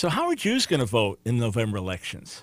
So, how are Jews going to vote in November elections?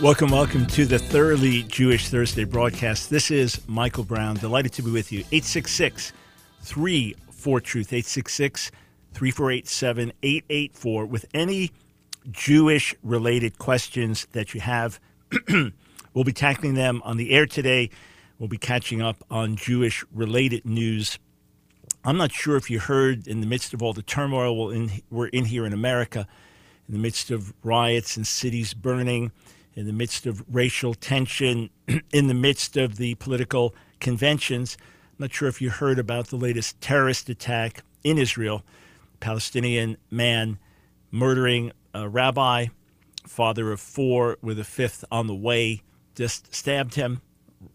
Welcome, welcome to the Thoroughly Jewish Thursday broadcast. This is Michael Brown. Delighted to be with you. 866 34 Truth, 866 348 7884. With any Jewish related questions that you have, we'll be tackling them on the air today. We'll be catching up on Jewish related news. I'm not sure if you heard in the midst of all the turmoil we're in here in America, in the midst of riots and cities burning in the midst of racial tension, in the midst of the political conventions. I'm not sure if you heard about the latest terrorist attack in Israel, Palestinian man murdering a rabbi, father of four, with a fifth on the way, just stabbed him.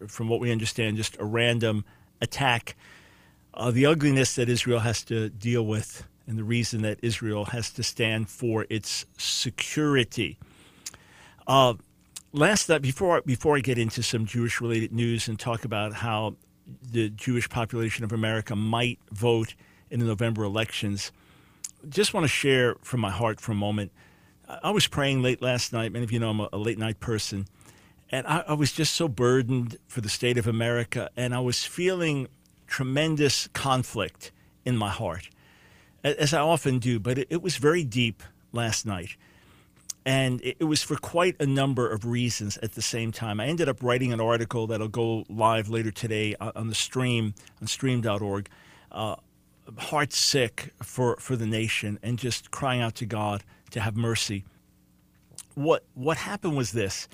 From what we understand, just a random attack. Uh, the ugliness that Israel has to deal with, and the reason that Israel has to stand for its security. Uh, last night, before before I get into some Jewish related news and talk about how the Jewish population of America might vote in the November elections, just want to share from my heart for a moment. I was praying late last night. Many of you know I'm a, a late night person, and I, I was just so burdened for the state of America, and I was feeling tremendous conflict in my heart, as I often do. But it, it was very deep last night and it, was for quite a number of reasons at the same time. I ended up writing an article that'll go live later today on the stream on stream.org. Uh, heart sick for, for the nation and just crying out to God to have mercy. What what happened was this.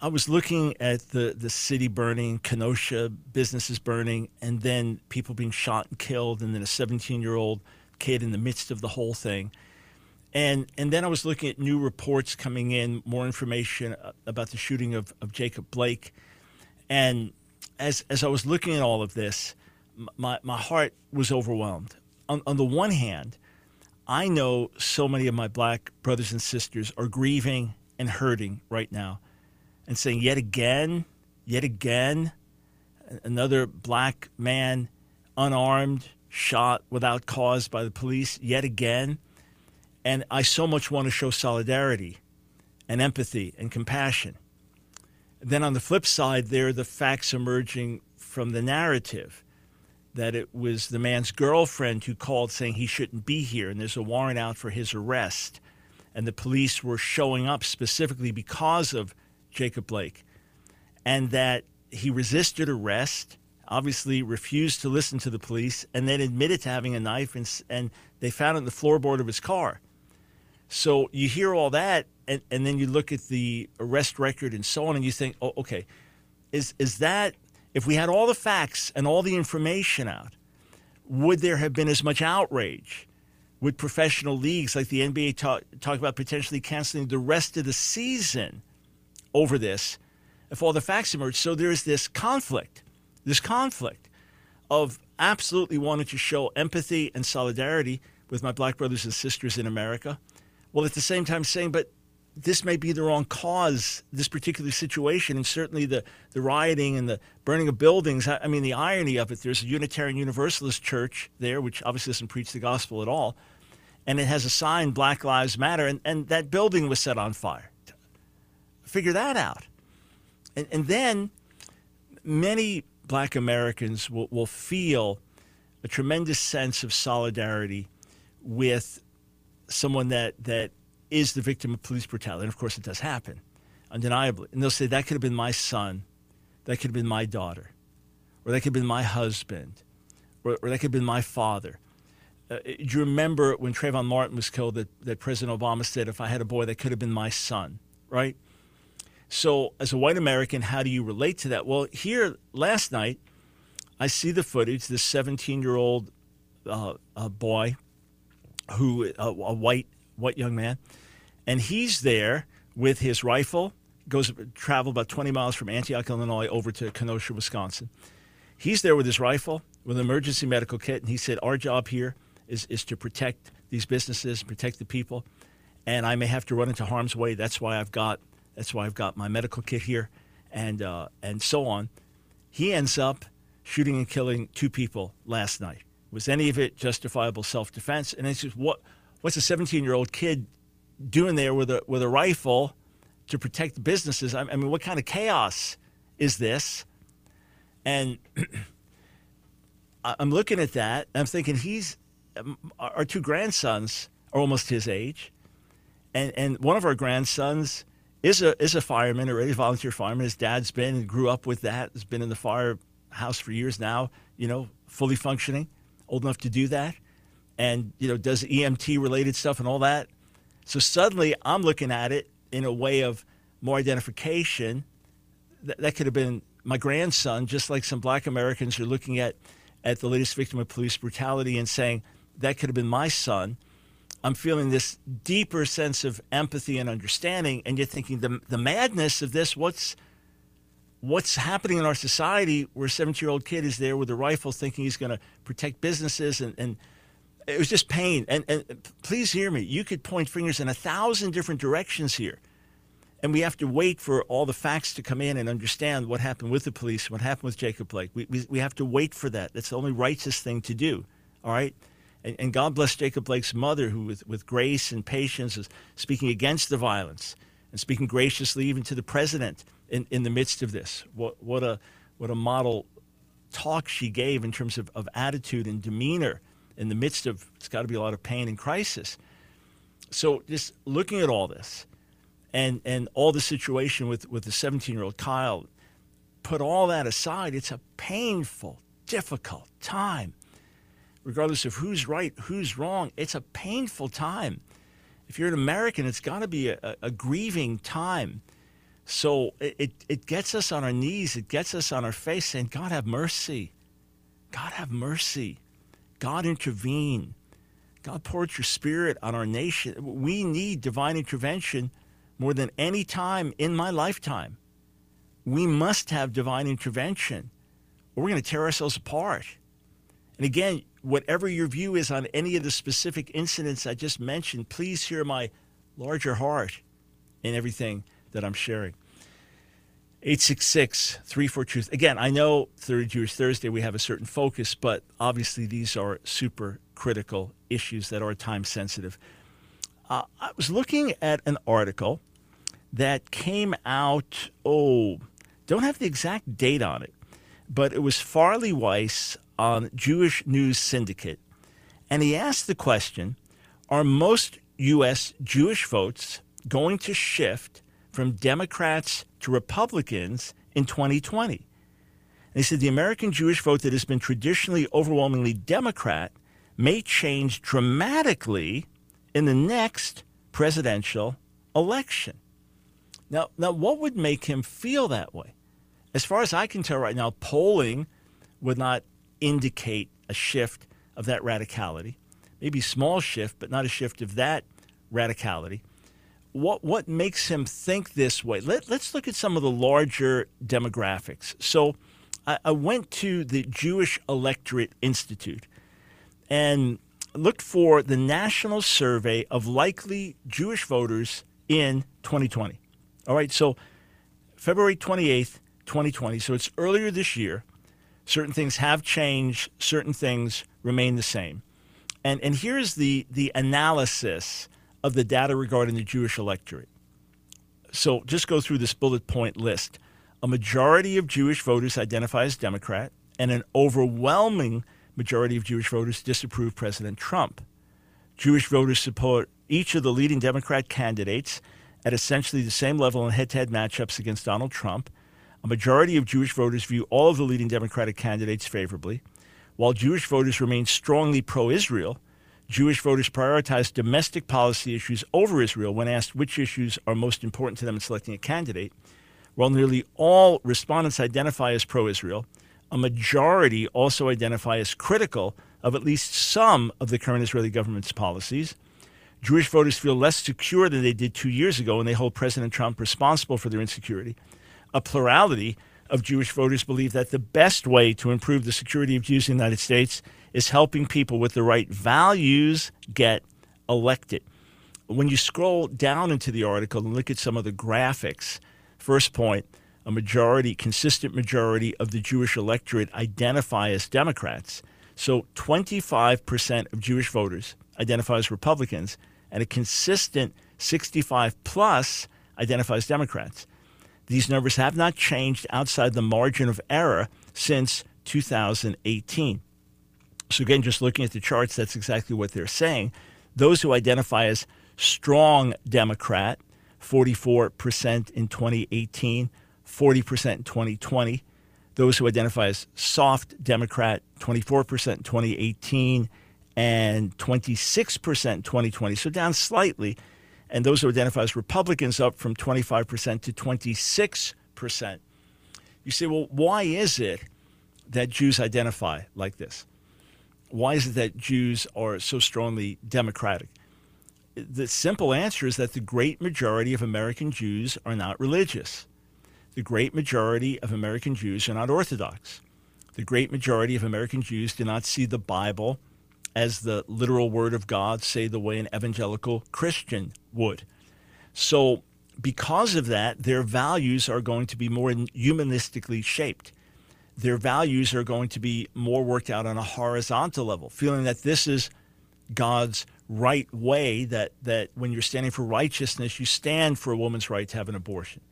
I was looking at the, the city burning, Kenosha businesses burning, and then people being shot and killed, and then a 17 year old kid in the midst of the whole thing. And and then I was looking at new reports coming in, more information uh, about the shooting of, of Jacob Blake. And as as I was looking at all of this, my, my heart was overwhelmed. On, on the one hand, I know so many of my black brothers and sisters are grieving and hurting right now and saying, yet again, yet again, another black man unarmed, shot without cause by the police, yet again. And I so much want to show solidarity and empathy and compassion. Then on the flip side, there are the facts emerging from the narrative that it was the man's girlfriend who called saying he shouldn't be here, and there's a warrant out for his arrest. And the police were showing up specifically because of Jacob Blake, and that he resisted arrest, obviously refused to listen to the police, and then admitted to having a knife, and, and they found it in the floorboard of his car. So you hear all that, and, and then you look at the arrest record and so on, and you think, oh, okay, is is that if we had all the facts and all the information out, would there have been as much outrage? Would professional leagues like the NBA talk, talk about potentially canceling the rest of the season over this if all the facts emerge? So there's this conflict, this conflict of absolutely wanting to show empathy and solidarity with my black brothers and sisters in America while at the same time saying, but this may be the wrong cause, this particular situation, and certainly the, the rioting and the burning of buildings. I, I mean, the irony of it there's a Unitarian Universalist church there, which obviously doesn't preach the gospel at all, and it has a sign, Black Lives Matter, and, and that building was set on fire. Figure that out. And, and then many black Americans will, will feel a tremendous sense of solidarity with someone that that is the victim of police brutality, and of course it does happen, undeniably. And they'll say that could have been my son, that could have been my daughter, or that could have been my husband, or, or that could have been my father. Uh, do you remember when Trayvon Martin was killed that, that President Obama said, if I had a boy, that could have been my son, right? So, as a white American, how do you relate to that? Well, here last night, I see the footage. This 17 year old uh, uh, boy who a, a white white young man, and he's there with his rifle. Goes travel about 20 miles from Antioch, Illinois, over to Kenosha, Wisconsin. He's there with his rifle, with an emergency medical kit, and he said, "Our job here is is to protect these businesses, protect the people, and I may have to run into harm's way. That's why I've got that's why I've got my medical kit here, and uh, and so on." He ends up shooting and killing two people last night. Was any of it justifiable self-defense? And it's just what what's a 17-year-old kid doing there with a with a rifle to protect businesses? I, I mean, what kind of chaos is this? And I'm looking at that. I'm thinking he's um, our two grandsons are almost his age, and and one of our grandsons is a is a fireman, already volunteer fireman. His dad's been and grew up with that. Has been in the firehouse for years now. You know, fully functioning, old enough to do that, and you know does EMT related stuff and all that. So suddenly, I'm looking at it in a way of more identification. That, that could have been my grandson, just like some black Americans are looking at, at the latest victim of police brutality and saying, that could have been my son. I'm feeling this deeper sense of empathy and understanding, and you're thinking the, the madness of this, what's what's happening in our society where a 17 year old kid is there with a rifle thinking he's going to protect businesses and, and it was just pain and, and please hear me you could point fingers in a thousand different directions here and we have to wait for all the facts to come in and understand what happened with the police, what happened with Jacob Blake. We, we, we have to wait for that. That's the only righteous thing to do. All right? And, and God bless Jacob Blake's mother, who, with, with grace and patience, is speaking against the violence and speaking graciously even to the president in, in the midst of this. What, what, a, what a model talk she gave in terms of, of attitude and demeanor in the midst of, it's got to be a lot of pain and crisis. So just looking at all this, and and all the situation with with the 17 year old Kyle, put all that aside, it's a painful, difficult time. Regardless of who's right, who's wrong, it's a painful time. If you're an American, it's got to be a, a, grieving time. So it, it, gets us on our knees, it gets us on our face saying, God have mercy. God have mercy. God intervene. God pour your spirit on our nation. We need divine intervention more than any time in my lifetime. We must have divine intervention or we're going to tear ourselves apart. And again, whatever your view is on any of the specific incidents I just mentioned, please hear my larger heart in everything that I'm sharing. 866 34 Truth. Again, I know Thoroughly Jewish Thursday we have a certain focus, but obviously these are super critical issues that are time sensitive. Uh, I was looking at an article that came out, oh, don't have the exact date on it, but it was Farley Weiss on Jewish News Syndicate. And he asked the question Are most U.S. Jewish votes going to shift from Democrats to Republicans in 2020? And he said the American Jewish vote that has been traditionally overwhelmingly Democrat may change dramatically in the next presidential election. Now, now, what would make him feel that way? As far as I can tell right now, polling would not indicate a shift of that radicality. Maybe small shift, but not a shift of that radicality. What what makes him think this way? Let, let's look at some of the larger demographics. So, I, I went to the Jewish Electorate Institute, and looked for the national survey of likely Jewish voters in 2020. All right, so February 28th, 2020, so it's earlier this year. Certain things have changed, certain things remain the same. And, and here's the, the analysis of the data regarding the Jewish electorate. So just go through this bullet point list. A majority of Jewish voters identify as Democrat, and an overwhelming majority of Jewish voters disapprove President Trump. Jewish voters support each of the leading Democrat candidates at essentially the same level in head to head matchups against Donald Trump. A majority of Jewish voters view all of the leading Democratic candidates favorably. While Jewish voters remain strongly pro Israel, Jewish voters prioritize domestic policy issues over Israel when asked which issues are most important to them in selecting a candidate. While nearly all respondents identify as pro Israel, a majority also identify as critical of at least some of the current Israeli government's policies. Jewish voters feel less secure than they did two years ago, and they hold President Trump responsible for their insecurity. A plurality of Jewish voters believe that the best way to improve the security of Jews in the United States is helping people with the right values get elected. When you scroll down into the article and look at some of the graphics, first point, a majority, consistent majority of the Jewish electorate identify as Democrats. So 25% of Jewish voters identify as Republicans, and a consistent 65 plus identify as Democrats. These numbers have not changed outside the margin of error since 2018. So, again, just looking at the charts, that's exactly what they're saying. Those who identify as strong Democrat, 44% in 2018, 40% in 2020. Those who identify as soft Democrat, 24% in 2018 and 26% in 2020. So down slightly. And those who identify as Republicans up from 25% to 26%. You say, well, why is it that Jews identify like this? Why is it that Jews are so strongly democratic? The simple answer is that the great majority of American Jews are not religious the great majority of American Jews are not Orthodox. The great majority of American Jews do not see the Bible as the literal word of God, say the way an evangelical Christian would. So, because of that, their values are going to be more humanistically shaped. Their values are going to be more worked out on a horizontal level, feeling that this is God's right way, that, that when you're standing for righteousness, you stand for a woman's right to have an abortion.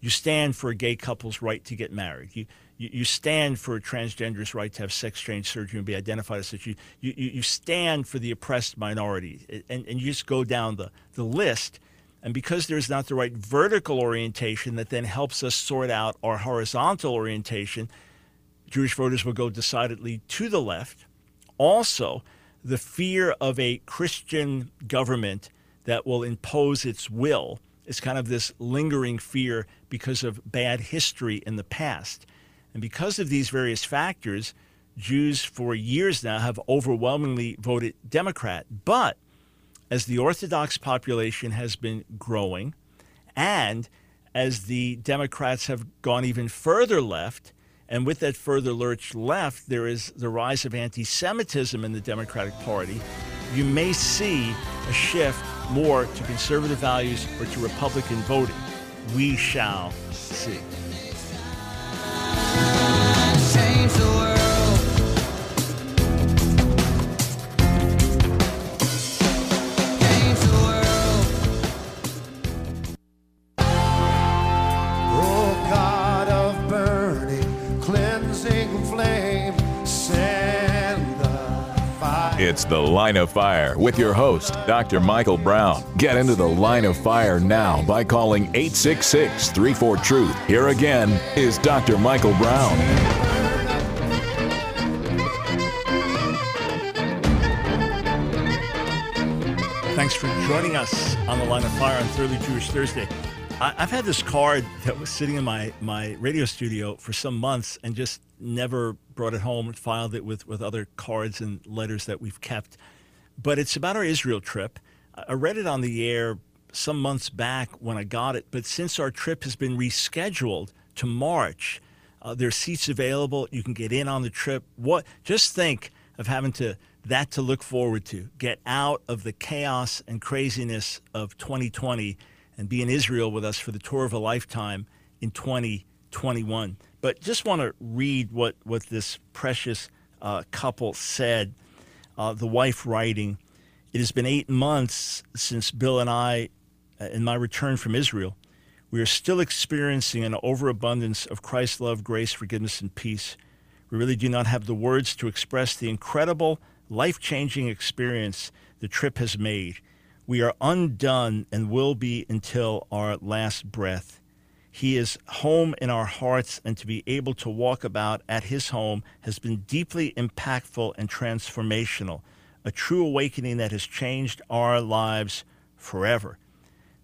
You stand for a gay couple's right to get married. You, you, you stand for a transgender's right to have sex change surgery and be identified as such. You, you, you stand for the oppressed minority. And, and you just go down the, the list. And because there's not the right vertical orientation that then helps us sort out our horizontal orientation, Jewish voters will go decidedly to the left. Also, the fear of a Christian government that will impose its will is kind of this lingering fear because of bad history in the past. And because of these various factors, Jews for years now have overwhelmingly voted Democrat. But as the Orthodox population has been growing, and as the Democrats have gone even further left, and with that further lurch left, there is the rise of anti Semitism in the Democratic Party. You may see a shift more to conservative values or to Republican voting. We shall see. The Line of Fire with your host, Dr. Michael Brown. Get into the line of fire now by calling 866 34 Truth. Here again is Dr. Michael Brown. Thanks for joining us on the Line of Fire on Thoroughly Jewish Thursday. I've had this card that was sitting in my, my radio studio for some months and just never brought it home, and filed it with, with other cards and letters that we've kept. But it's about our Israel trip. I read it on the air some months back when I got it, but since our trip has been rescheduled to March, uh, there are seats available. You can get in on the trip. What? Just think of having to that to look forward to. Get out of the chaos and craziness of 2020 and be in Israel with us for the tour of a lifetime in 2021. But just want to read what, what this precious uh, couple said. Uh, the wife writing, It has been eight months since Bill and I, uh, in my return from Israel, we are still experiencing an overabundance of Christ's love, grace, forgiveness, and peace. We really do not have the words to express the incredible, life changing experience the trip has made. We are undone and will be until our last breath. He is home in our hearts, and to be able to walk about at his home has been deeply impactful and transformational, a true awakening that has changed our lives forever.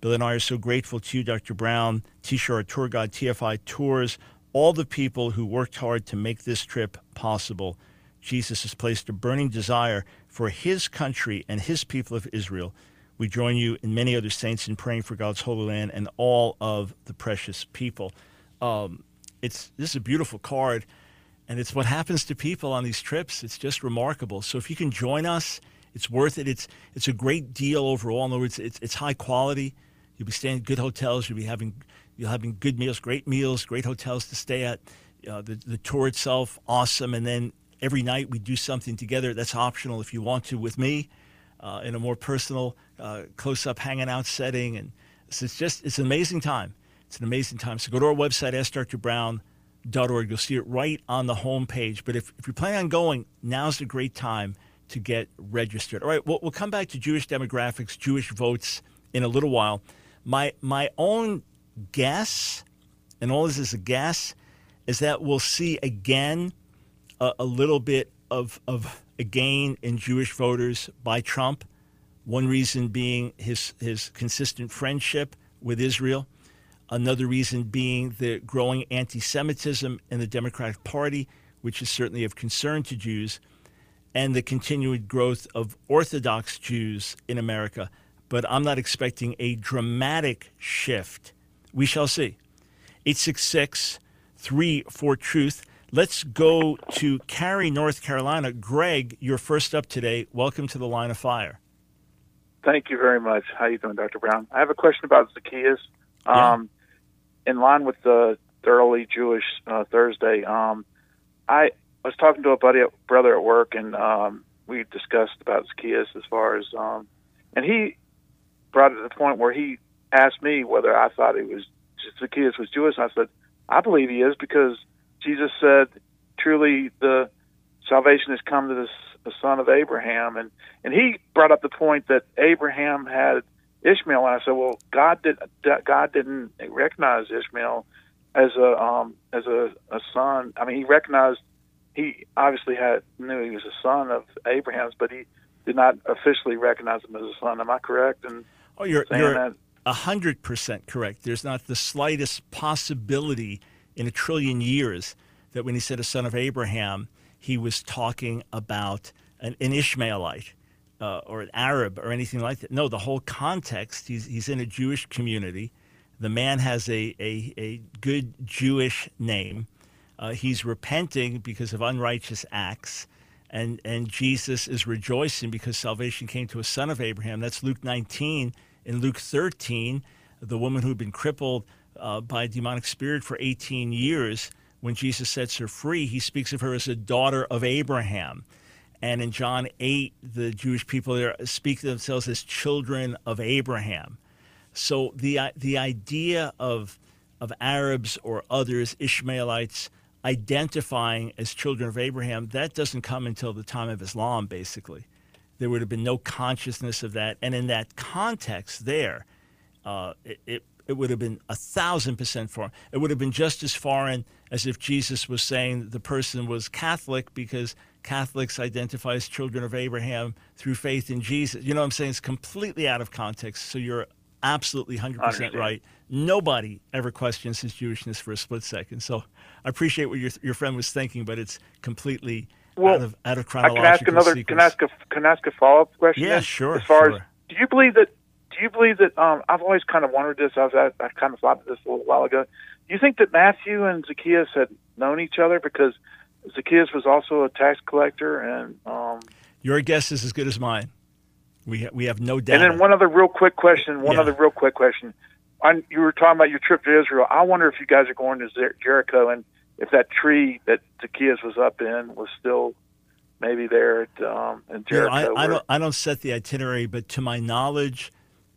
Bill and I are so grateful to you, Dr. Brown, T-Shirt Tour Guide, TFI Tours, all the people who worked hard to make this trip possible. Jesus has placed a burning desire for his country and his people of Israel We join you and many other saints in praying for God's holy land and all of the precious people. Um, it's this is a beautiful card, and it's what happens to people on these trips. It's just remarkable. So if you can join us, it's worth it. It's it's a great deal overall. In other words, it's, it's high quality. You'll be staying in good hotels. You'll be having you'll having good meals, great meals, great hotels to stay at. Uh, the the tour itself awesome, and then every night we do something together. That's optional if you want to with me, uh, in a more personal, uh, close up hanging out setting, and it's just it's an amazing time. It's an amazing time. So go to our website, askdrbrown.org. You'll see it right on the home page. But if, if you're planning on going, now's a great time to get registered. All right, we'll, we'll come back to Jewish demographics, Jewish votes in a little while. My, my own guess, and all this is a guess, is that we'll see again a, a little bit of, of a gain in Jewish voters by Trump. One reason being his, his consistent friendship with Israel. Another reason being the growing anti Semitism in the Democratic Party, which is certainly of concern to Jews, and the continued growth of Orthodox Jews in America. But I'm not expecting a dramatic shift. We shall see. 866 34 Truth. Let's go to Cary, North Carolina. Greg, you're first up today. Welcome to the line of fire. Thank you very much. How are you doing, Dr. Brown? I have a question about Zacchaeus. Um, in line with the thoroughly Jewish uh, Thursday, um, I was talking to a buddy, brother at work, and um, we discussed about Zacchaeus as far as, um, and he brought it to the point where he asked me whether I thought he was Zacchaeus was Jewish. And I said, I believe he is because Jesus said, truly the salvation has come to this the son of Abraham, and and he brought up the point that Abraham had Ishmael, and I said, well, God did God didn't recognize Ishmael as a um, as a, a son. I mean, he recognized he obviously had knew he was a son of Abraham's, but he did not officially recognize him as a son. Am I correct? And oh, you're you're a hundred percent correct. There's not the slightest possibility in a trillion years that when he said a son of Abraham, he was talking about an, an Ishmaelite uh, or an Arab or anything like that. No, the whole context, he's, he's in a Jewish community. The man has a, a, a good Jewish name. Uh, he's repenting because of unrighteous acts. And, and Jesus is rejoicing because salvation came to a son of Abraham. That's Luke 19. In Luke 13, the woman who'd been crippled uh, by a demonic spirit for 18 years, when Jesus sets her free, he speaks of her as a daughter of Abraham. And in John 8, the Jewish people there speak themselves as children of Abraham. So the, the idea of, of Arabs or others, Ishmaelites, identifying as children of Abraham, that doesn't come until the time of Islam, basically. There would have been no consciousness of that. And in that context, there, uh, it, it, it, would have been a thousand percent foreign. It would have been just as foreign as if Jesus was saying the person was Catholic because Catholics identify as children of Abraham through faith in Jesus. You know what I'm saying? It's completely out of context. So you're absolutely 100% right. Nobody ever questions his Jewishness for a split second. So I appreciate what your, your friend was thinking, but it's completely well, out of out of chronological I can ask another. Sequence. Can I ask a can I ask a follow up question? Yeah, sure. As far sure. as do you believe that? Do you believe that? Um, I've always kind of wondered this. I was I, I kind of thought of this a little while ago. Do you think that Matthew and Zacchaeus had known each other because Zacchaeus was also a tax collector, and um, your guess is as good as mine. We ha- we have no doubt. And then one other real quick question. One Yeah. other real quick question. On, you were talking about your trip to Israel. I wonder if you guys are going to Jer- Jericho, and if that tree that Zacchaeus was up in was still maybe there at, um, in You know, Jericho. I, I don't I don't set the itinerary, but to my knowledge,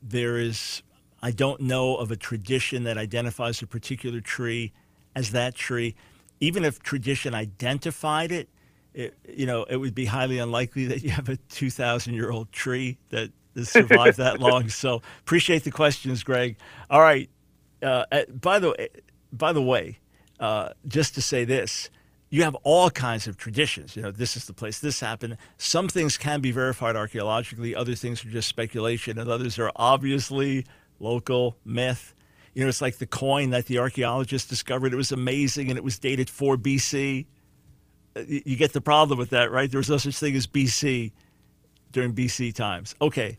there is I don't know of a tradition that identifies a particular tree as that tree. Even if tradition identified it, it you know it would be highly unlikely that you have a two thousand year old tree that has survived that long. So appreciate the questions, Greg. All right. Uh, uh, by the way, by the way, uh, just to say this, you have all kinds of traditions. You know, this is the place this happened. Some things can be verified archaeologically. Other things are just speculation, and others are obviously local myth. You know, it's like the coin that the archaeologists discovered. It was amazing, and it was dated 4 BC. Uh, You get the problem with that, right? There was no such thing as BC during BC times. Okay.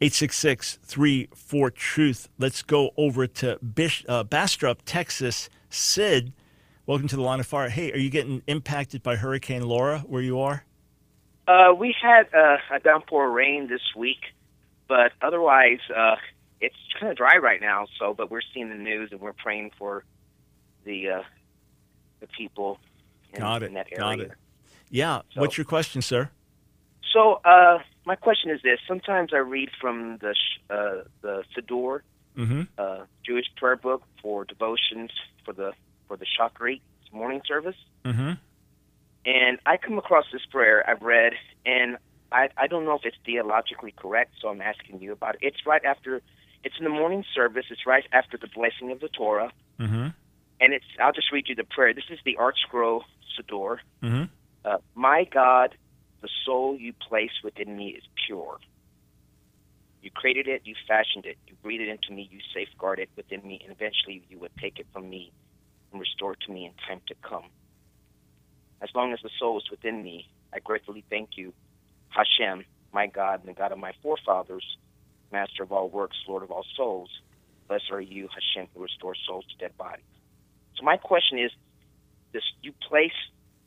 866 34 Truth. Let's go over to Bish, uh, Bastrop, Texas. Sid, welcome to the line of fire. Hey, are you getting impacted by Hurricane Laura where you are? Uh, we had uh, a downpour of rain this week, but otherwise, uh, it's kind of dry right now. So, but we're seeing the news and we're praying for the uh, the people in, Got it. in that area. Got it. Yeah. So- What's your question, sir? So, uh, my question is this: Sometimes I read from the uh, the Siddur, Mm-hmm. uh, Jewish prayer book for devotions for the for the Shachrit morning service, Mm-hmm. and I come across this prayer I've read, and I I don't know if it's theologically correct, so I'm asking you about it. It's right after, it's in the morning service. It's right after the blessing of the Torah, Mm-hmm. and it's. I'll just read you the prayer. This is the Scroll Siddur. Mm-hmm. Uh, My God, the soul you place within me is pure. You created it, you fashioned it, you breathed it into me, you safeguard it within me, and eventually you would take it from me and restore to me in time to come. As long as the soul is within me, I gratefully thank you, Hashem, my God and the God of my forefathers, Master of all works, Lord of all souls. Blessed are you, Hashem, who restores souls to dead bodies. So my question is, this you place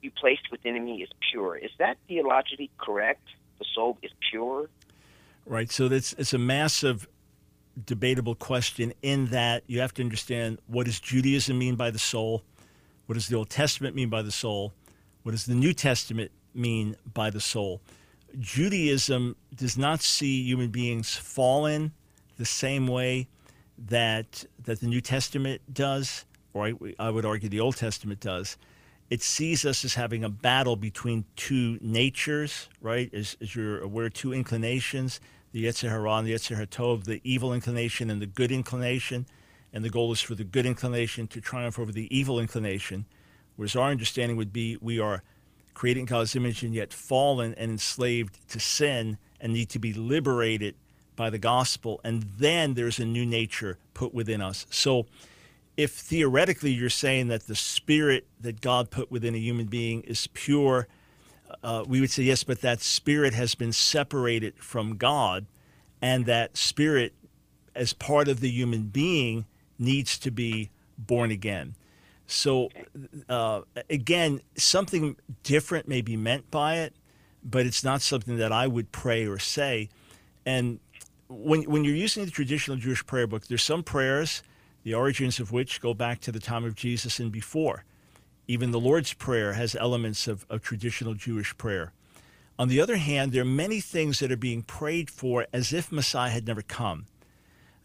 you placed within me is pure. Is that theologically correct? The soul is pure. Right. So that's it's a massive debatable question in that you have to understand what does Judaism mean by the soul? What does the Old Testament mean by the soul? What does the New Testament mean by the soul? Judaism does not see human beings fallen the same way that that the New Testament does, or I, I would argue the Old Testament does. It sees us as having a battle between two natures, right? As, as you're aware, two inclinations, the Yetzer and the Yetzer Hatov, the evil inclination and the good inclination. And the goal is for the good inclination to triumph over the evil inclination. Whereas our understanding would be we are creating God's image and yet fallen and enslaved to sin and need to be liberated by the gospel. And then there's a new nature put within us. So if theoretically you're saying that the spirit that God put within a human being is pure, uh, we would say yes, but that spirit has been separated from God, and that spirit, as part of the human being, needs to be born again. So, uh, again, something different may be meant by it, but it's not something that I would pray or say. And when, when you're using the traditional Jewish prayer book, there's some prayers, the origins of which go back to the time of Jesus and before. Even the Lord's Prayer has elements of, of traditional Jewish prayer. On the other hand, there are many things that are being prayed for as if Messiah had never come.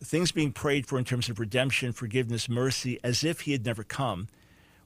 Things being prayed for in terms of redemption, forgiveness, mercy, as if he had never come.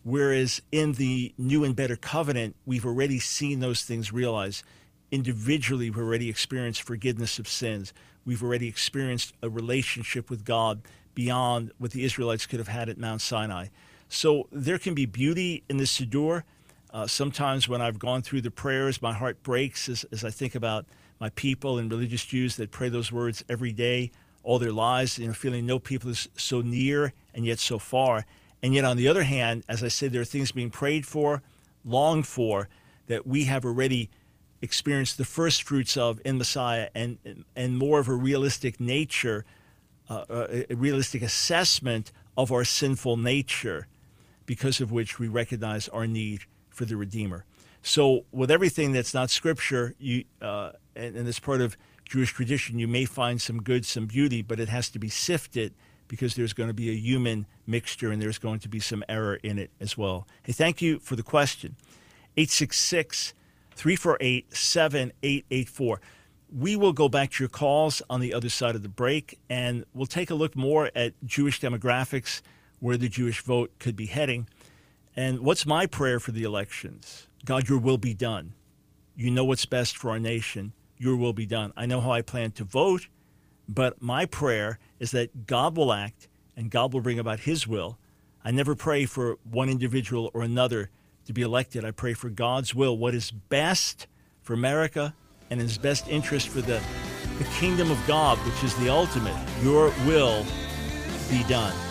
Whereas in the new and better covenant, we've already seen those things realized. Individually, we've already experienced forgiveness of sins. We've already experienced a relationship with God beyond what the Israelites could have had at Mount Sinai. So there can be beauty in the Siddur. Uh, sometimes when I've gone through the prayers, my heart breaks as, as I think about my people and religious Jews that pray those words every day, all their lives, you know, feeling no people is so near and yet so far. And yet, on the other hand, as I said, there are things being prayed for, longed for, that we have already experienced the first fruits of in Messiah and, and more of a realistic nature, uh, a realistic assessment of our sinful nature, because of which we recognize our need for the Redeemer. So, with everything that's not Scripture, you uh, and, and part of Jewish tradition, you may find some good, some beauty, but it has to be sifted because there's going to be a human mixture and there's going to be some error in it as well. Hey, thank you for the question. 866 348 7884. We will go back to your calls on the other side of the break, and we'll take a look more at Jewish demographics, where the Jewish vote could be heading. And what's my prayer for the elections? God, your will be done. You know what's best for our nation. Your will be done. I know how I plan to vote, but my prayer is that God will act and God will bring about his will. I never pray for one individual or another to be elected. I pray for God's will, what is best for America and his best interest for the, the kingdom of God, which is the ultimate. Your will be done.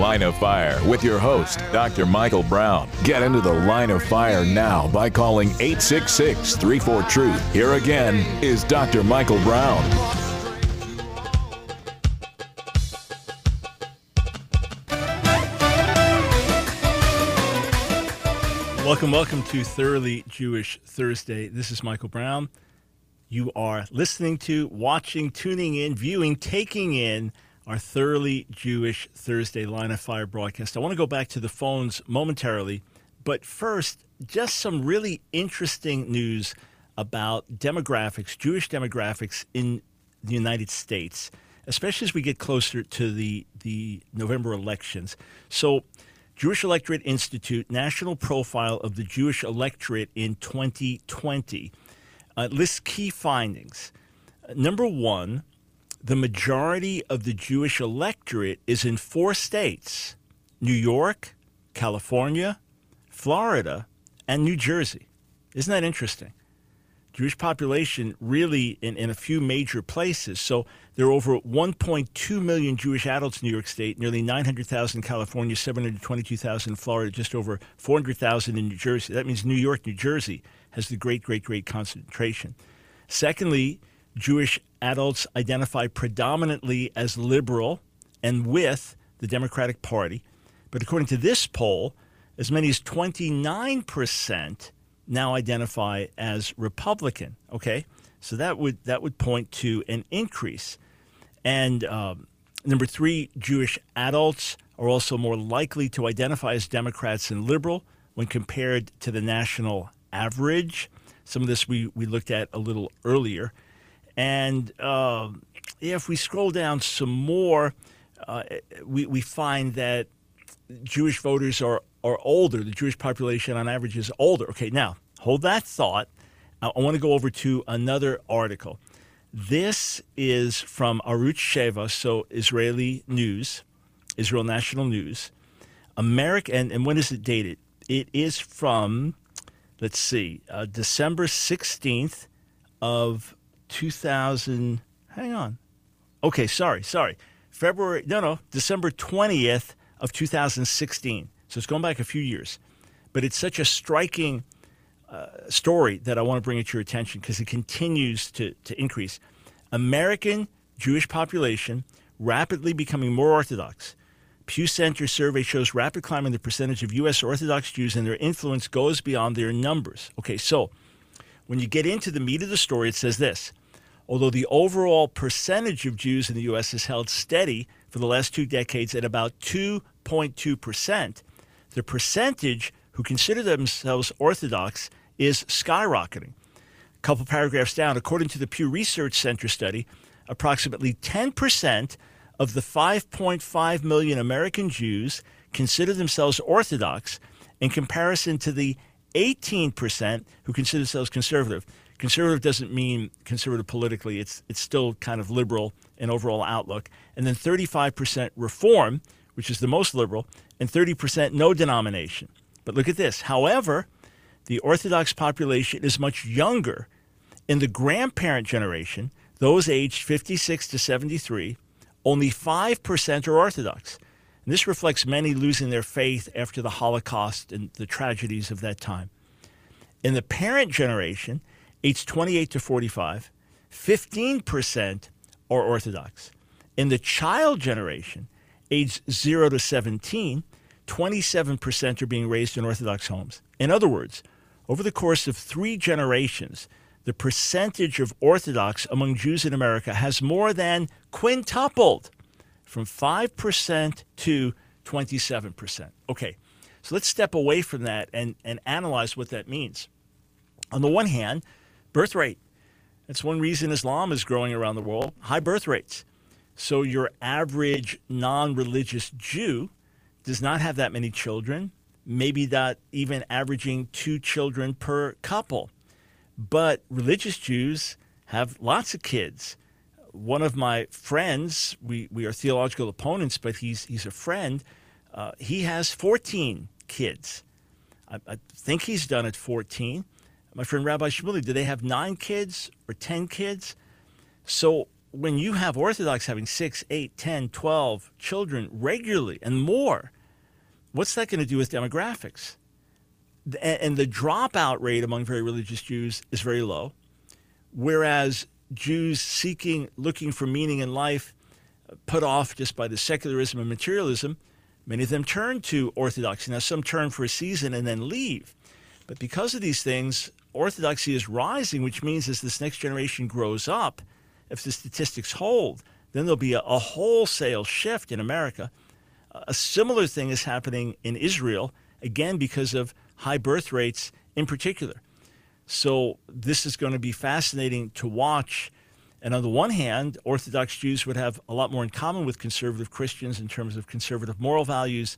Line of Fire with your host, Dr. Michael Brown. Get into the line of fire now by calling 866 34 Truth. Here again is Dr. Michael Brown. Welcome, welcome to Thoroughly Jewish Thursday. This is Michael Brown. You are listening to, watching, tuning in, viewing, taking in our Thoroughly Jewish Thursday Line of Fire broadcast. I want to go back to the phones momentarily, but first, just some really interesting news about demographics, Jewish demographics in the United States, especially as we get closer to the, the November elections. So, Jewish Electorate Institute National Profile of the Jewish Electorate in 2020 uh, lists key findings. Number one, the majority of the Jewish electorate is in four states New York, California, Florida, and New Jersey. Isn't that interesting? Jewish population really in, in a few major places. So there are over 1.2 million Jewish adults in New York State, nearly 900,000 in California, 722,000 in Florida, just over 400,000 in New Jersey. That means New York, New Jersey has the great, great, great concentration. Secondly, Jewish adults identify predominantly as liberal and with the Democratic Party. But according to this poll, as many as 29% now identify as Republican. Okay, so that would that would point to an increase. And um, number three, Jewish adults are also more likely to identify as Democrats and liberal when compared to the national average. Some of this we, we looked at a little earlier. And uh, if we scroll down some more, uh, we, we find that Jewish voters are, are older. The Jewish population on average is older. Okay, now hold that thought. I, I want to go over to another article. This is from Arutz Sheva, so Israeli news, Israel National News. America, and, and when is it dated? It is from, let's see, uh, December 16th of 2000. Hang on. Okay, sorry, sorry. February, no, no, December 20th of 2016. So it's going back a few years. But it's such a striking uh, story that I want to bring it to your attention because it continues to, to increase. American Jewish population rapidly becoming more Orthodox. Pew Center survey shows rapid climb in the percentage of U.S. Orthodox Jews, and their influence goes beyond their numbers. Okay, so when you get into the meat of the story, it says this Although the overall percentage of Jews in the U.S. has held steady for the last two decades at about 2.2%, the percentage who consider themselves Orthodox is skyrocketing. A couple paragraphs down, according to the Pew Research Center study, approximately 10% of the 5.5 million American Jews consider themselves Orthodox in comparison to the 18% who consider themselves conservative. Conservative doesn't mean conservative politically, it's, it's still kind of liberal in overall outlook. And then 35% reform, which is the most liberal, and 30% no denomination. But look at this. However, the Orthodox population is much younger. In the grandparent generation, those aged 56 to 73, only 5% are Orthodox. And this reflects many losing their faith after the Holocaust and the tragedies of that time. In the parent generation, aged 28 to 45, 15% are Orthodox. In the child generation, aged 0 to 17, 27% are being raised in Orthodox homes. In other words, over the course of three generations, the percentage of Orthodox among Jews in America has more than quintupled from 5% to 27%. Okay, so let's step away from that and, and analyze what that means. On the one hand, birth rate. That's one reason Islam is growing around the world high birth rates. So your average non religious Jew does not have that many children, maybe not even averaging two children per couple. But religious Jews have lots of kids. One of my friends, we, we are theological opponents, but he's, he's a friend, uh, he has 14 kids. I, I, think he's done at 14. My friend Rabbi Shmuley, do they have nine kids or 10 kids? So when you have Orthodox having six, eight, 10, 12 children regularly and more, what's that going to do with demographics? And the dropout rate among very religious Jews is very low, whereas Jews seeking, looking for meaning in life, uh, put off just by the secularism and materialism, many of them turn to Orthodoxy. Now, some turn for a season and then leave. But because of these things, Orthodoxy is rising, which means as this next generation grows up, if the statistics hold, then there'll be a, a wholesale shift in America. A similar thing is happening in Israel, again, because of high birth rates in particular. So this is going to be fascinating to watch. And on the one hand, Orthodox Jews would have a lot more in common with conservative Christians in terms of conservative moral values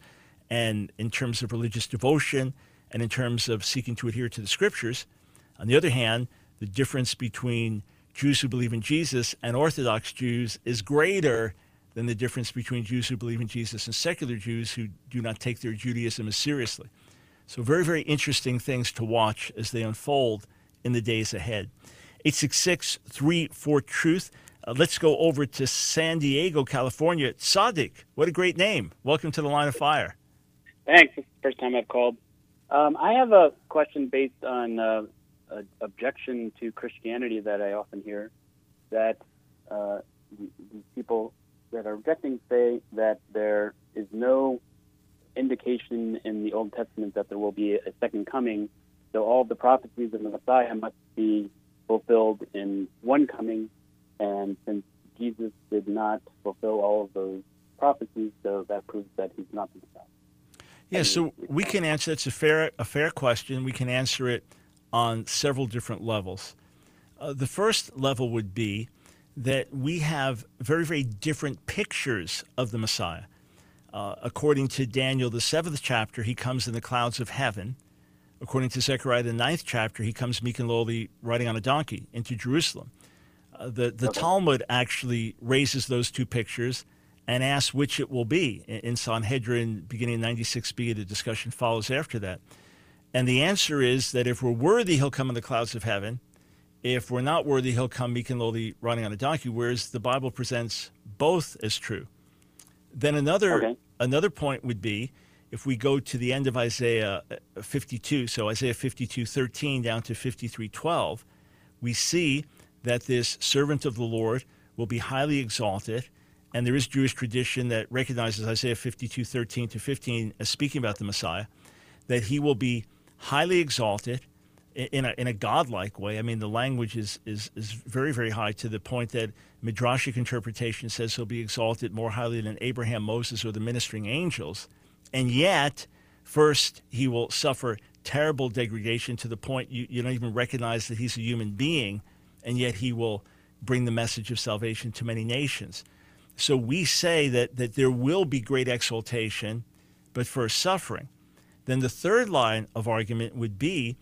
and in terms of religious devotion and in terms of seeking to adhere to the scriptures. On the other hand, the difference between Jews who believe in Jesus and Orthodox Jews is greater than the difference between Jews who believe in Jesus and secular Jews who do not take their Judaism as seriously. So, very, very interesting things to watch as they unfold in the days ahead. 866 34 Truth. Uh, let's go over to San Diego, California. Sadiq, what a great name. Welcome to the line of fire. Thanks. First time I've called. Um, I have a question based on uh, an objection to Christianity that I often hear that uh, people that are objecting say that there is no indication in the Old Testament that there will be a second coming. So all the prophecies of the Messiah must be fulfilled in one coming. And since Jesus did not fulfill all of those prophecies, so that proves that he's not the Messiah. Yeah, so we can answer that's a fair a fair question. We can answer it on several different levels. Uh, the first level would be that we have very very different pictures of the Messiah. Uh, according to Daniel, the seventh chapter, he comes in the clouds of heaven. According to Zechariah, the ninth chapter, he comes meek and lowly, riding on a donkey into Jerusalem. Uh, the the okay. Talmud actually raises those two pictures and asks which it will be. In Sanhedrin, beginning in 96b, the discussion follows after that. And the answer is that if we're worthy, he'll come in the clouds of heaven. If we're not worthy, he'll come meek and lowly, riding on a donkey. Whereas the Bible presents both as true. Then another okay. another point would be if we go to the end of Isaiah uh, 52, so Isaiah 52, 13 down to 53, 12, we see that this servant of the Lord will be highly exalted. And there is Jewish tradition that recognizes Isaiah 52, 13 to 15 as speaking about the Messiah, that he will be highly exalted in a, in a godlike way. I mean, the language is, is, is very, very high to the point that Midrashic interpretation says he'll be exalted more highly than Abraham, Moses, or the ministering angels. And yet, first, he will suffer terrible degradation to the point you, you don't even recognize that he's a human being, and yet he will bring the message of salvation to many nations. So we say that, that there will be great exaltation, but first suffering. Then the third line of argument would be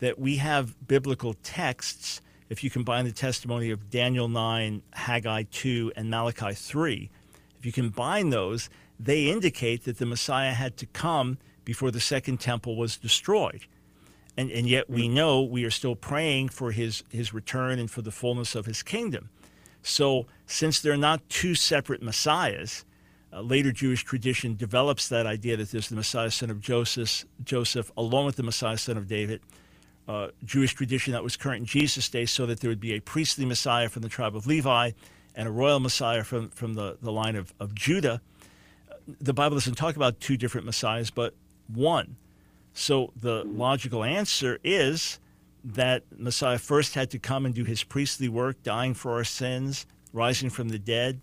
that we have biblical texts. If you combine the testimony of Daniel 9, Haggai 2, and Malachi 3, if you combine those, they indicate that the Messiah had to come before the second temple was destroyed. And, and yet we mm. know we are still praying for his, his return and for the fullness of his kingdom. So, since they're not two separate messiahs, uh, later Jewish tradition develops that idea that there's the Messiah, son of Joseph, Joseph, along with the Messiah, son of David. Uh, Jewish tradition that was current in Jesus' day, so that there would be a priestly Messiah from the tribe of Levi and a royal Messiah from, from the, the line of, of Judah. The Bible doesn't talk about two different Messiahs, but one. So the logical answer is that Messiah first had to come and do his priestly work, dying for our sins, rising from the dead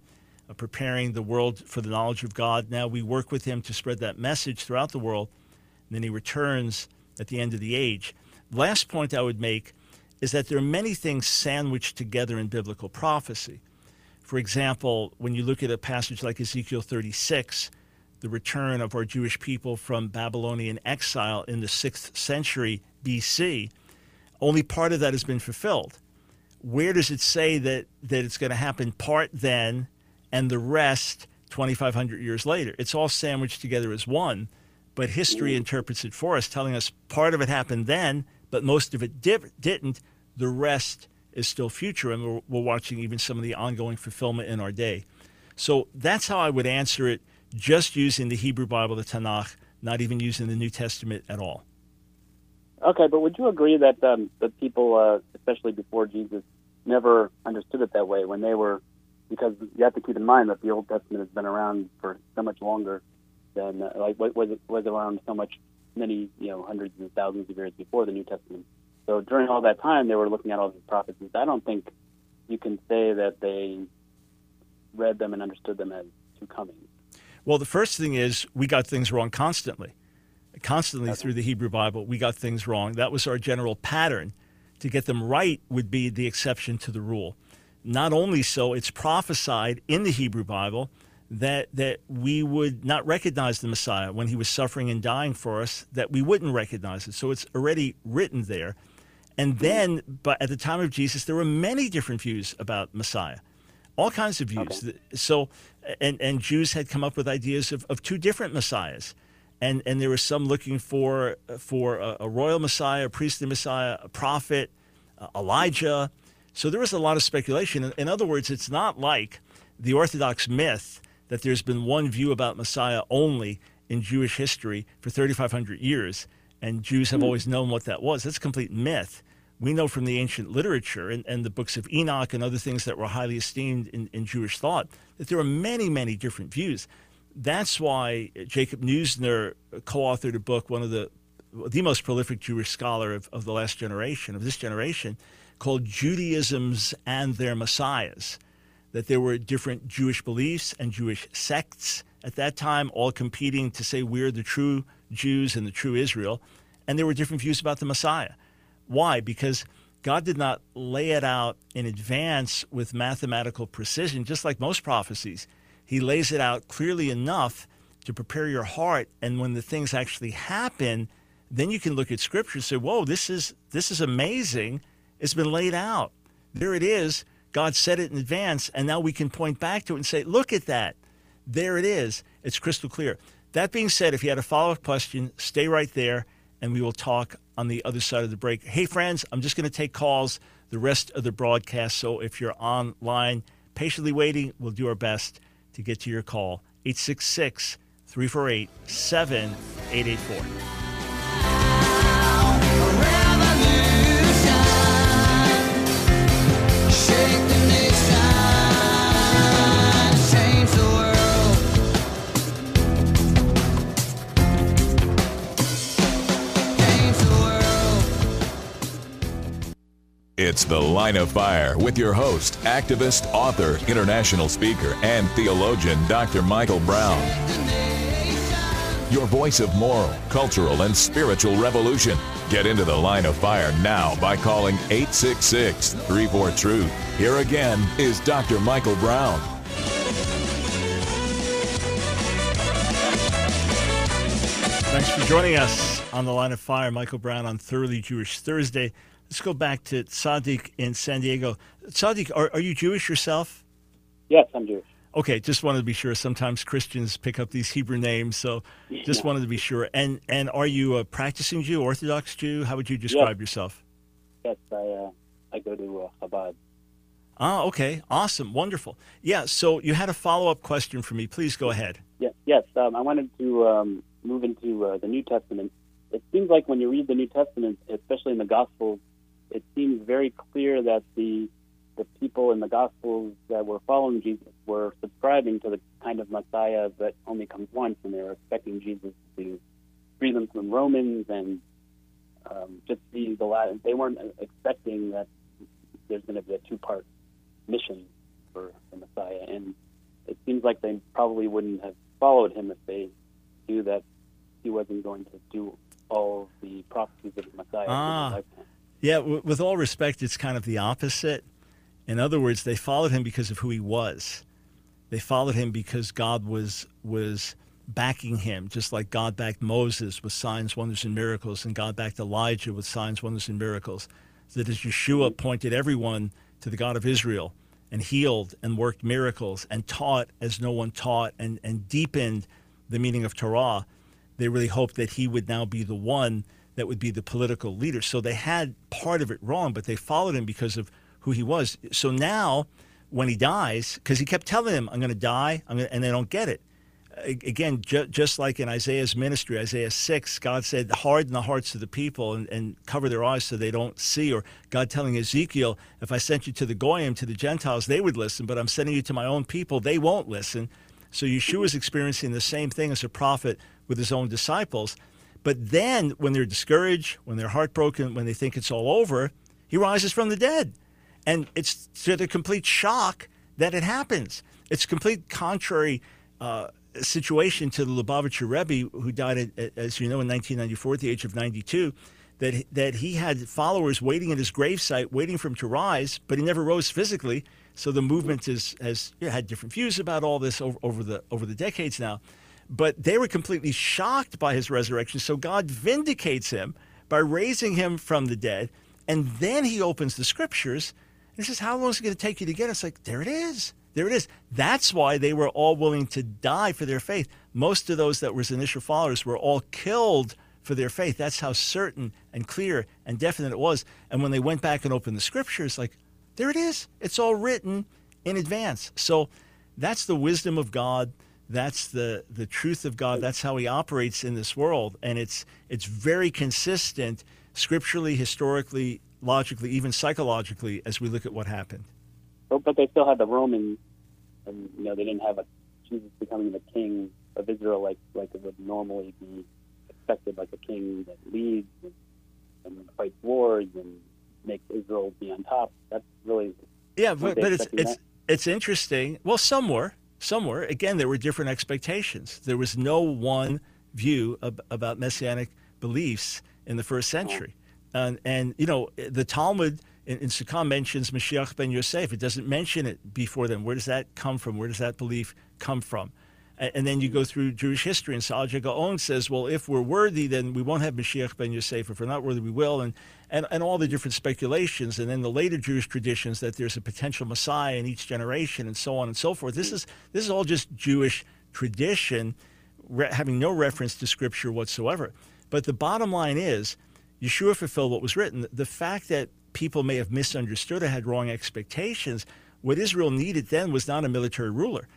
preparing the world for the knowledge of God. Now we work with him to spread that message throughout the world. And then he returns at the end of the age. Last point I would make is that there are many things sandwiched together in biblical prophecy. For example, when you look at a passage like Ezekiel 36, the return of our Jewish people from Babylonian exile in the 6th century BC, only part of that has been fulfilled. Where does it say that, that it's going to happen part then and the rest 2,500 years later. It's all sandwiched together as one, but history interprets it for us, telling us part of it happened then, but most of it didn't. The rest is still future, and we're, we're watching even some of the ongoing fulfillment in our day. So that's how I would answer it, just using the Hebrew Bible, the Tanakh, not even using the New Testament at all. Okay, but would you agree that um, the people, uh, especially before Jesus, never understood it that way when they were, because you have to keep in mind that the Old Testament has been around for so much longer than, uh, like, was it was around so much many, you know, hundreds and thousands of years before the New Testament. So during all that time, they were looking at all these prophecies. I don't think you can say that they read them and understood them as two comings. Well, the first thing is we got things wrong constantly. Constantly Okay. through the Hebrew Bible, we got things wrong. That was our general pattern. To get them right would be the exception to the rule. Not only so, it's prophesied in the Hebrew Bible that that we would not recognize the Messiah when he was suffering and dying for us, that we wouldn't recognize it. So it's already written there. And then, but at the time of Jesus, there were many different views about Messiah, all kinds of views. So, and and Jews had come up with ideas of, of two different messiahs, and and there were some looking for for a, a royal Messiah, a priestly Messiah, a prophet, uh, Elijah. So there was a lot of speculation. In, in other words, it's not like the Orthodox myth that there's been one view about Messiah only in Jewish history for 3,500 years, and Jews have hmm. always known what that was. That's a complete myth. We know from the ancient literature and, and the books of Enoch and other things that were highly esteemed in, in Jewish thought that there are many, many different views. That's why Jacob Neusner co-authored a book, one of the the most prolific Jewish scholar of, of the last generation, of this generation, called Judaisms and Their Messiahs. That there were different Jewish beliefs and Jewish sects at that time, all competing to say we're the true Jews and the true Israel. And there were different views about the Messiah. Why? Because God did not lay it out in advance with mathematical precision, just like most prophecies. He lays it out clearly enough to prepare your heart. And when the things actually happen, then you can look at Scripture and say, "Whoa, this is this is amazing. It's been laid out. There it is. God said it in advance, and now we can point back to it and say, "Look at that. There it is. It's crystal clear." That being said, if you had a follow-up question, stay right there, and we will talk on the other side of the break. Hey, friends, I'm just going to take calls the rest of the broadcast. So if you're online, patiently waiting, we'll do our best to get to your call. 866 348 7884. It's The Line of Fire with your host, activist, author, international speaker, and theologian, Dr. Michael Brown. Your voice of moral, cultural, and spiritual revolution. Get into the line of fire now by calling 866 34 Truth. Here again is Dr. Michael Brown. Thanks for joining us on the line of fire. Michael Brown on Thoroughly Jewish Thursday. Let's go back to Sadiq in San Diego. Sadiq, are, are you Jewish yourself? Yes, I'm Jewish. Okay, just wanted to be sure. Sometimes Christians pick up these Hebrew names, so just Yeah. wanted to be sure. And and are you a practicing Jew, Orthodox Jew? How would you describe yourself? Yes, I uh, I go to uh, Chabad. Ah, okay, awesome, wonderful. Yeah. So you had a follow up question for me. Please go ahead. Yeah, yes, um, I wanted to um, move into uh, the New Testament. It seems like when you read the New Testament, especially in the Gospels, it seems very clear that the the people in the Gospels that were following Jesus were subscribing to the kind of Messiah that only comes once, and they were expecting Jesus to free them from Romans and um, just be the last. They weren't expecting that there's going to be a two-part mission for the Messiah, and it seems like they probably wouldn't have followed him if they knew that he wasn't going to do all of the prophecies of the Messiah. in his Ah. Yeah, w- with all respect, it's kind of the opposite. In other words, they followed him because of who he was. They followed him because God was was backing him, just like God backed Moses with signs, wonders, and miracles, and God backed Elijah with signs, wonders, and miracles. That as Yeshua pointed everyone to the God of Israel and healed and worked miracles and taught as no one taught and, and deepened the meaning of Torah, they really hoped that he would now be the one that would be the political leader. So they had part of it wrong, but they followed him because of who he was. So now, when he dies, because he kept telling them, "I'm going to die," I'm gonna, and they don't get it. Again, ju- just like in Isaiah's ministry, Isaiah 6, God said, harden the hearts of the people and, and cover their eyes so they don't see. Or God telling Ezekiel, if I sent you to the Goyim, to the Gentiles, they would listen, but I'm sending you to my own people, they won't listen. So Yeshua is experiencing the same thing as a prophet with his own disciples. But then, when they're discouraged, when they're heartbroken, when they think it's all over, he rises from the dead. And it's to the complete shock that it happens. It's a complete contrary uh, situation to the Lubavitcher Rebbe, who died, at, as you know, in 1994 at the age of 92, that, that he had followers waiting at his gravesite, waiting for him to rise, but he never rose physically. So the movement is, has had different views about all this over, over, the, over the decades now. But they were completely shocked by his resurrection. So God vindicates him by raising him from the dead. And then he opens the scriptures and says, How long is it going to take you to get it? It's like, there it is. There it is. That's why they were all willing to die for their faith. Most of those that were his initial followers were all killed for their faith. That's how certain and clear and definite it was. And when they went back and opened the scriptures, like, there it is. It's all written in advance. So that's the wisdom of God. That's the, the truth of God. That's how he operates in this world. And it's it's very consistent scripturally, historically, logically, even psychologically, as we look at what happened. But, but they still had the Romans, and you know they didn't have a Jesus becoming the king of Israel like like it would normally be expected, like a king that leads and, and fights wars and makes Israel be on top. That's really Yeah, but, but it's expecting it's it's interesting. Well, some were, some were. Again, there were different expectations. There was no one view ab- about messianic beliefs in the first century, and and you know the Talmud in, in Sukkah mentions Mashiach ben Yosef. It doesn't mention it before then. Where does that come from? Where does that belief come from? And then you go through Jewish history, and Saadia Gaon says, well, if we're worthy, then we won't have Mashiach ben Yosef. If we're not worthy, we will. And, and, and all the different speculations. And then the later Jewish traditions that there's a potential Messiah in each generation, and so on and so forth. This is, this is all just Jewish tradition, re- having no reference to Scripture whatsoever. But the bottom line is, Yeshua fulfilled what was written. The fact that people may have misunderstood or had wrong expectations, what Israel needed then was not a military ruler.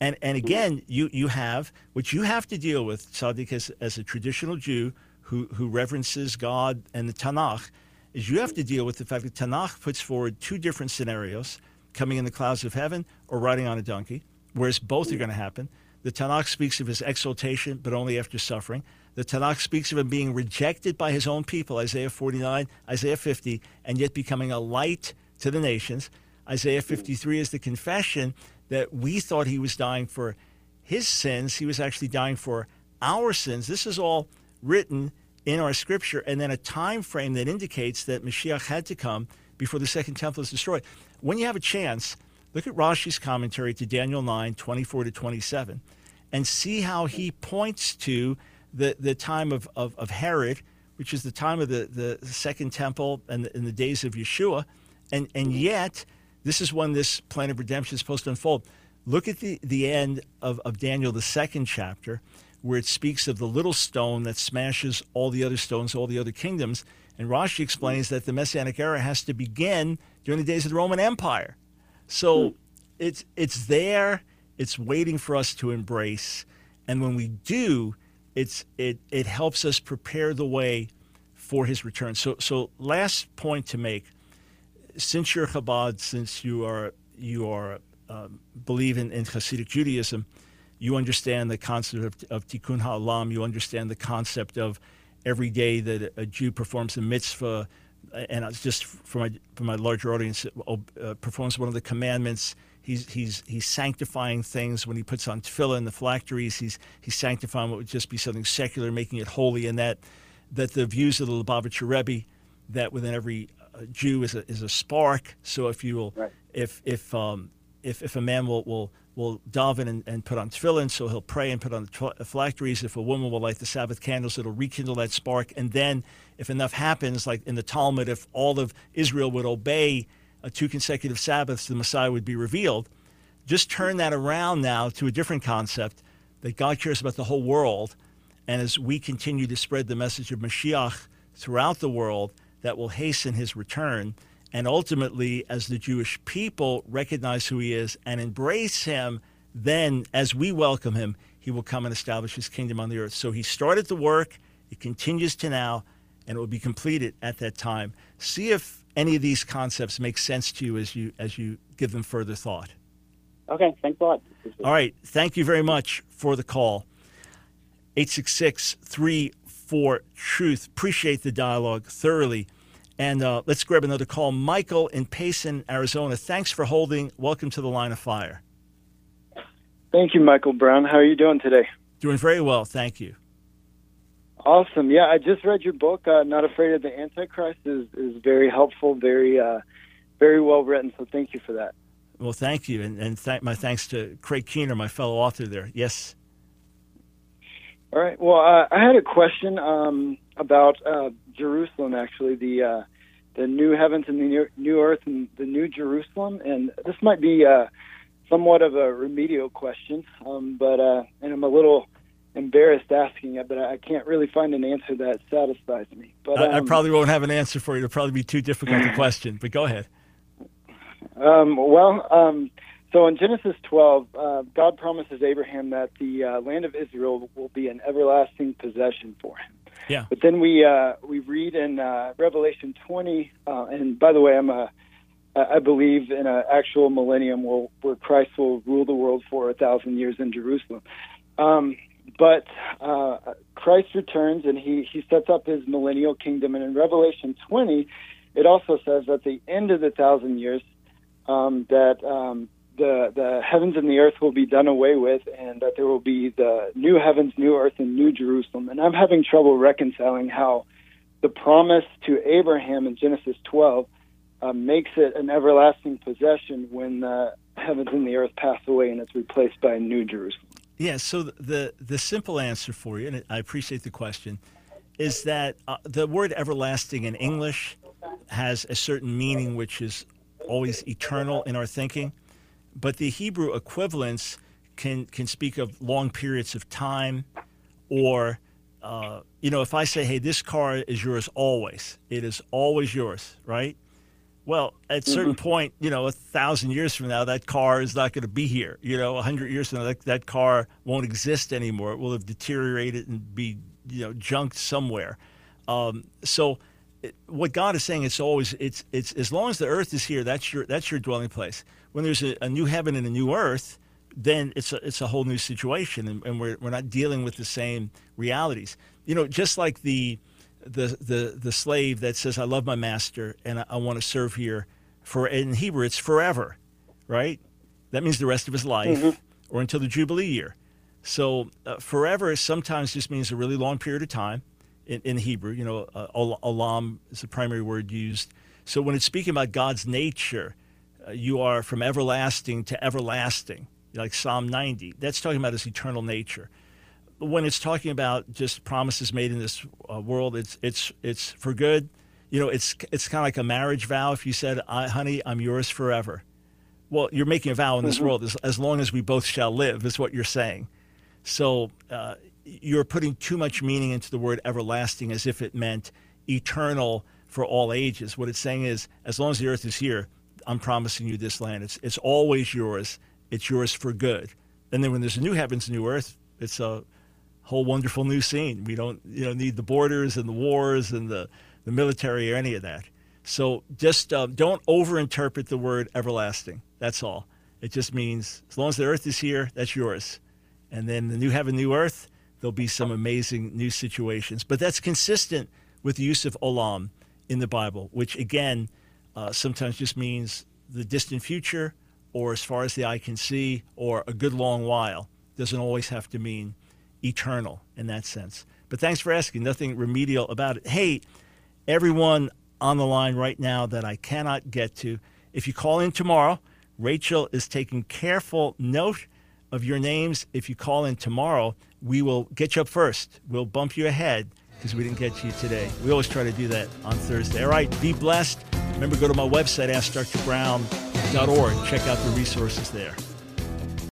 And and mm-hmm. again, you you have what you have to deal with, Sadiq, as, as a traditional Jew who who reverences God and the Tanakh, is you have to deal with the fact that Tanakh puts forward two different scenarios: coming in the clouds of heaven or riding on a donkey, whereas both are mm-hmm. going to happen. The Tanakh speaks of his exaltation, but only after suffering. The Tanakh speaks of him being rejected by his own people, Isaiah 49, Isaiah 50, and yet becoming a light to the nations. Isaiah mm-hmm. 53 is the confession that we thought he was dying for his sins. He was actually dying for our sins. This is all written in our scripture, and then a time frame that indicates that Mashiach had to come before the second temple is destroyed. When you have a chance, look at Rashi's commentary to Daniel 9, 24 to 27, and see how he points to the, the time of, of, of Herod, which is the time of the, the second temple and the, in the days of Yeshua. And, and yet, this is when this plan of redemption is supposed to unfold. Look at the, the end of, of Daniel, the second chapter, where it speaks of the little stone that smashes all the other stones, all the other kingdoms. And Rashi explains that the Messianic era has to begin during the days of the Roman Empire. So hmm. it's, it's there, it's waiting for us to embrace. And when we do, it's, it, it helps us prepare the way for his return. So, so last point to make since you're Chabad, since you are you are um, believe in, in Hasidic Judaism, you understand the concept of, of Tikkun Ha'olam. You understand the concept of every day that a Jew performs a mitzvah, and just for my for my larger audience, uh, performs one of the commandments. He's he's he's sanctifying things when he puts on tefillin and the phylacteries. He's he's sanctifying what would just be something secular, making it holy, and that that the views of the Lubavitcher Rebbe that within every uh, Jew is a, is a spark. So if you will, Right. if if um, if if a man will will will daven and, and put on tefillin, so he'll pray and put on the tw- phylacteries. If a woman will light the Sabbath candles, it'll rekindle that spark. And then, if enough happens, like in the Talmud, if all of Israel would obey uh, two consecutive Sabbaths, the Messiah would be revealed. Just turn that around now to a different concept that God cares about the whole world. And as we continue to spread the message of Mashiach throughout the world, that will hasten his return. And ultimately, as the Jewish people recognize who he is and embrace him, then as we welcome him, he will come and establish his kingdom on the earth. So he started the work, it continues to now, and it will be completed at that time. See if any of these concepts make sense to you as you as you give them further thought. Okay, thanks a lot. All right. Thank you very much for the call. 866 34 Truth. Appreciate the dialogue thoroughly. And uh, let's grab another call. Michael in Payson, Arizona. Thanks for holding. Welcome to the line of fire. Thank you, Michael Brown. How are you doing today? Doing very well. Thank you. Awesome. Yeah, I just read your book. Uh, Not Afraid of the Antichrist is is very helpful, very uh, very well written. So thank you for that. Well, thank you. And, and thank, my thanks to Craig Keener, my fellow author there. Yes. All right. Well, uh, I had a question um, about uh, Jerusalem. Actually, the uh, the new heavens and the new, new earth and the new Jerusalem. And this might be uh, somewhat of a remedial question, um, but uh, and I'm a little embarrassed asking it, but I can't really find an answer that satisfies me. But I, I um, probably won't have an answer for you. It'll probably be too difficult a question, but go ahead. Um, well, um, so in Genesis 12, uh, God promises Abraham that the uh, land of Israel will be an everlasting possession for him. Yeah. But then we uh, we read in uh, Revelation 20, uh, and by the way, I'm a I believe in an actual millennium where, where Christ will rule the world for a thousand years in Jerusalem. Um, but uh, Christ returns and he, he sets up his millennial kingdom. And in Revelation 20, it also says at the end of the thousand years um, that um, the the heavens and the earth will be done away with, and that there will be the new heavens, new earth, and new Jerusalem. And I'm having trouble reconciling how the promise to Abraham in Genesis 12 uh, makes it an everlasting possession when the heavens and the earth pass away and it's replaced by a new Jerusalem. Yeah, so the the simple answer for you, and I appreciate the question, is that uh, the word everlasting in English has a certain meaning which is always eternal in our thinking, but the Hebrew equivalents can can speak of long periods of time, or uh, you know, if I say, "Hey, this car is yours always," it is always yours, right? Well, at a certain point, you know, a thousand years from now, that car is not going to be here. You know, a hundred years from now, that, that car won't exist anymore. It will have deteriorated and be, you know, junked somewhere. Um, so, it, what God is saying, is always, it's, it's as long as the earth is here, that's your, that's your dwelling place. When there's a, a new heaven and a new earth, then it's a, it's a whole new situation, and, and we're, we're not dealing with the same realities. You know, just like the, the the the slave that says I love my master and I, I want to serve here for in Hebrew it's forever, right? That means the rest of his life or until the jubilee year. So uh, forever sometimes just means a really long period of time in, in Hebrew. You know, uh, al- olam is the primary word used. So when it's speaking about God's nature, uh, you are from everlasting to everlasting, like Psalm 90. That's talking about his eternal nature when it's talking about just promises made in this uh, world, it's it's it's for good. You know, it's it's kind of like a marriage vow. If you said, I, "Honey, I'm yours forever," well, you're making a vow in this world as, as long as we both shall live, is what you're saying. So uh, you're putting too much meaning into the word everlasting as if it meant eternal for all ages. What it's saying is, as long as the earth is here, I'm promising you this land. It's it's always yours. It's yours for good. And then when there's a new heavens, new earth, it's a whole wonderful new scene. We don't you know need the borders and the wars and the, the military or any of that. So just uh, don't overinterpret the word everlasting. That's all. It just means as long as the earth is here, that's yours. And then the new heaven, new earth, there'll be some amazing new situations. But that's consistent with the use of olam in the Bible, which again uh, sometimes just means the distant future or as far as the eye can see or a good long while. Doesn't always have to mean eternal in that sense. But thanks for asking. Nothing remedial about it. Hey, everyone on the line right now that I cannot get to, if you call in tomorrow, Rachel is taking careful note of your names. If you call in tomorrow, we will get you up first. We'll bump you ahead because we didn't get you today. We always try to do that on Thursday. All right, be blessed. Remember, go to my website, AskDrBrown.org. Check out the resources there.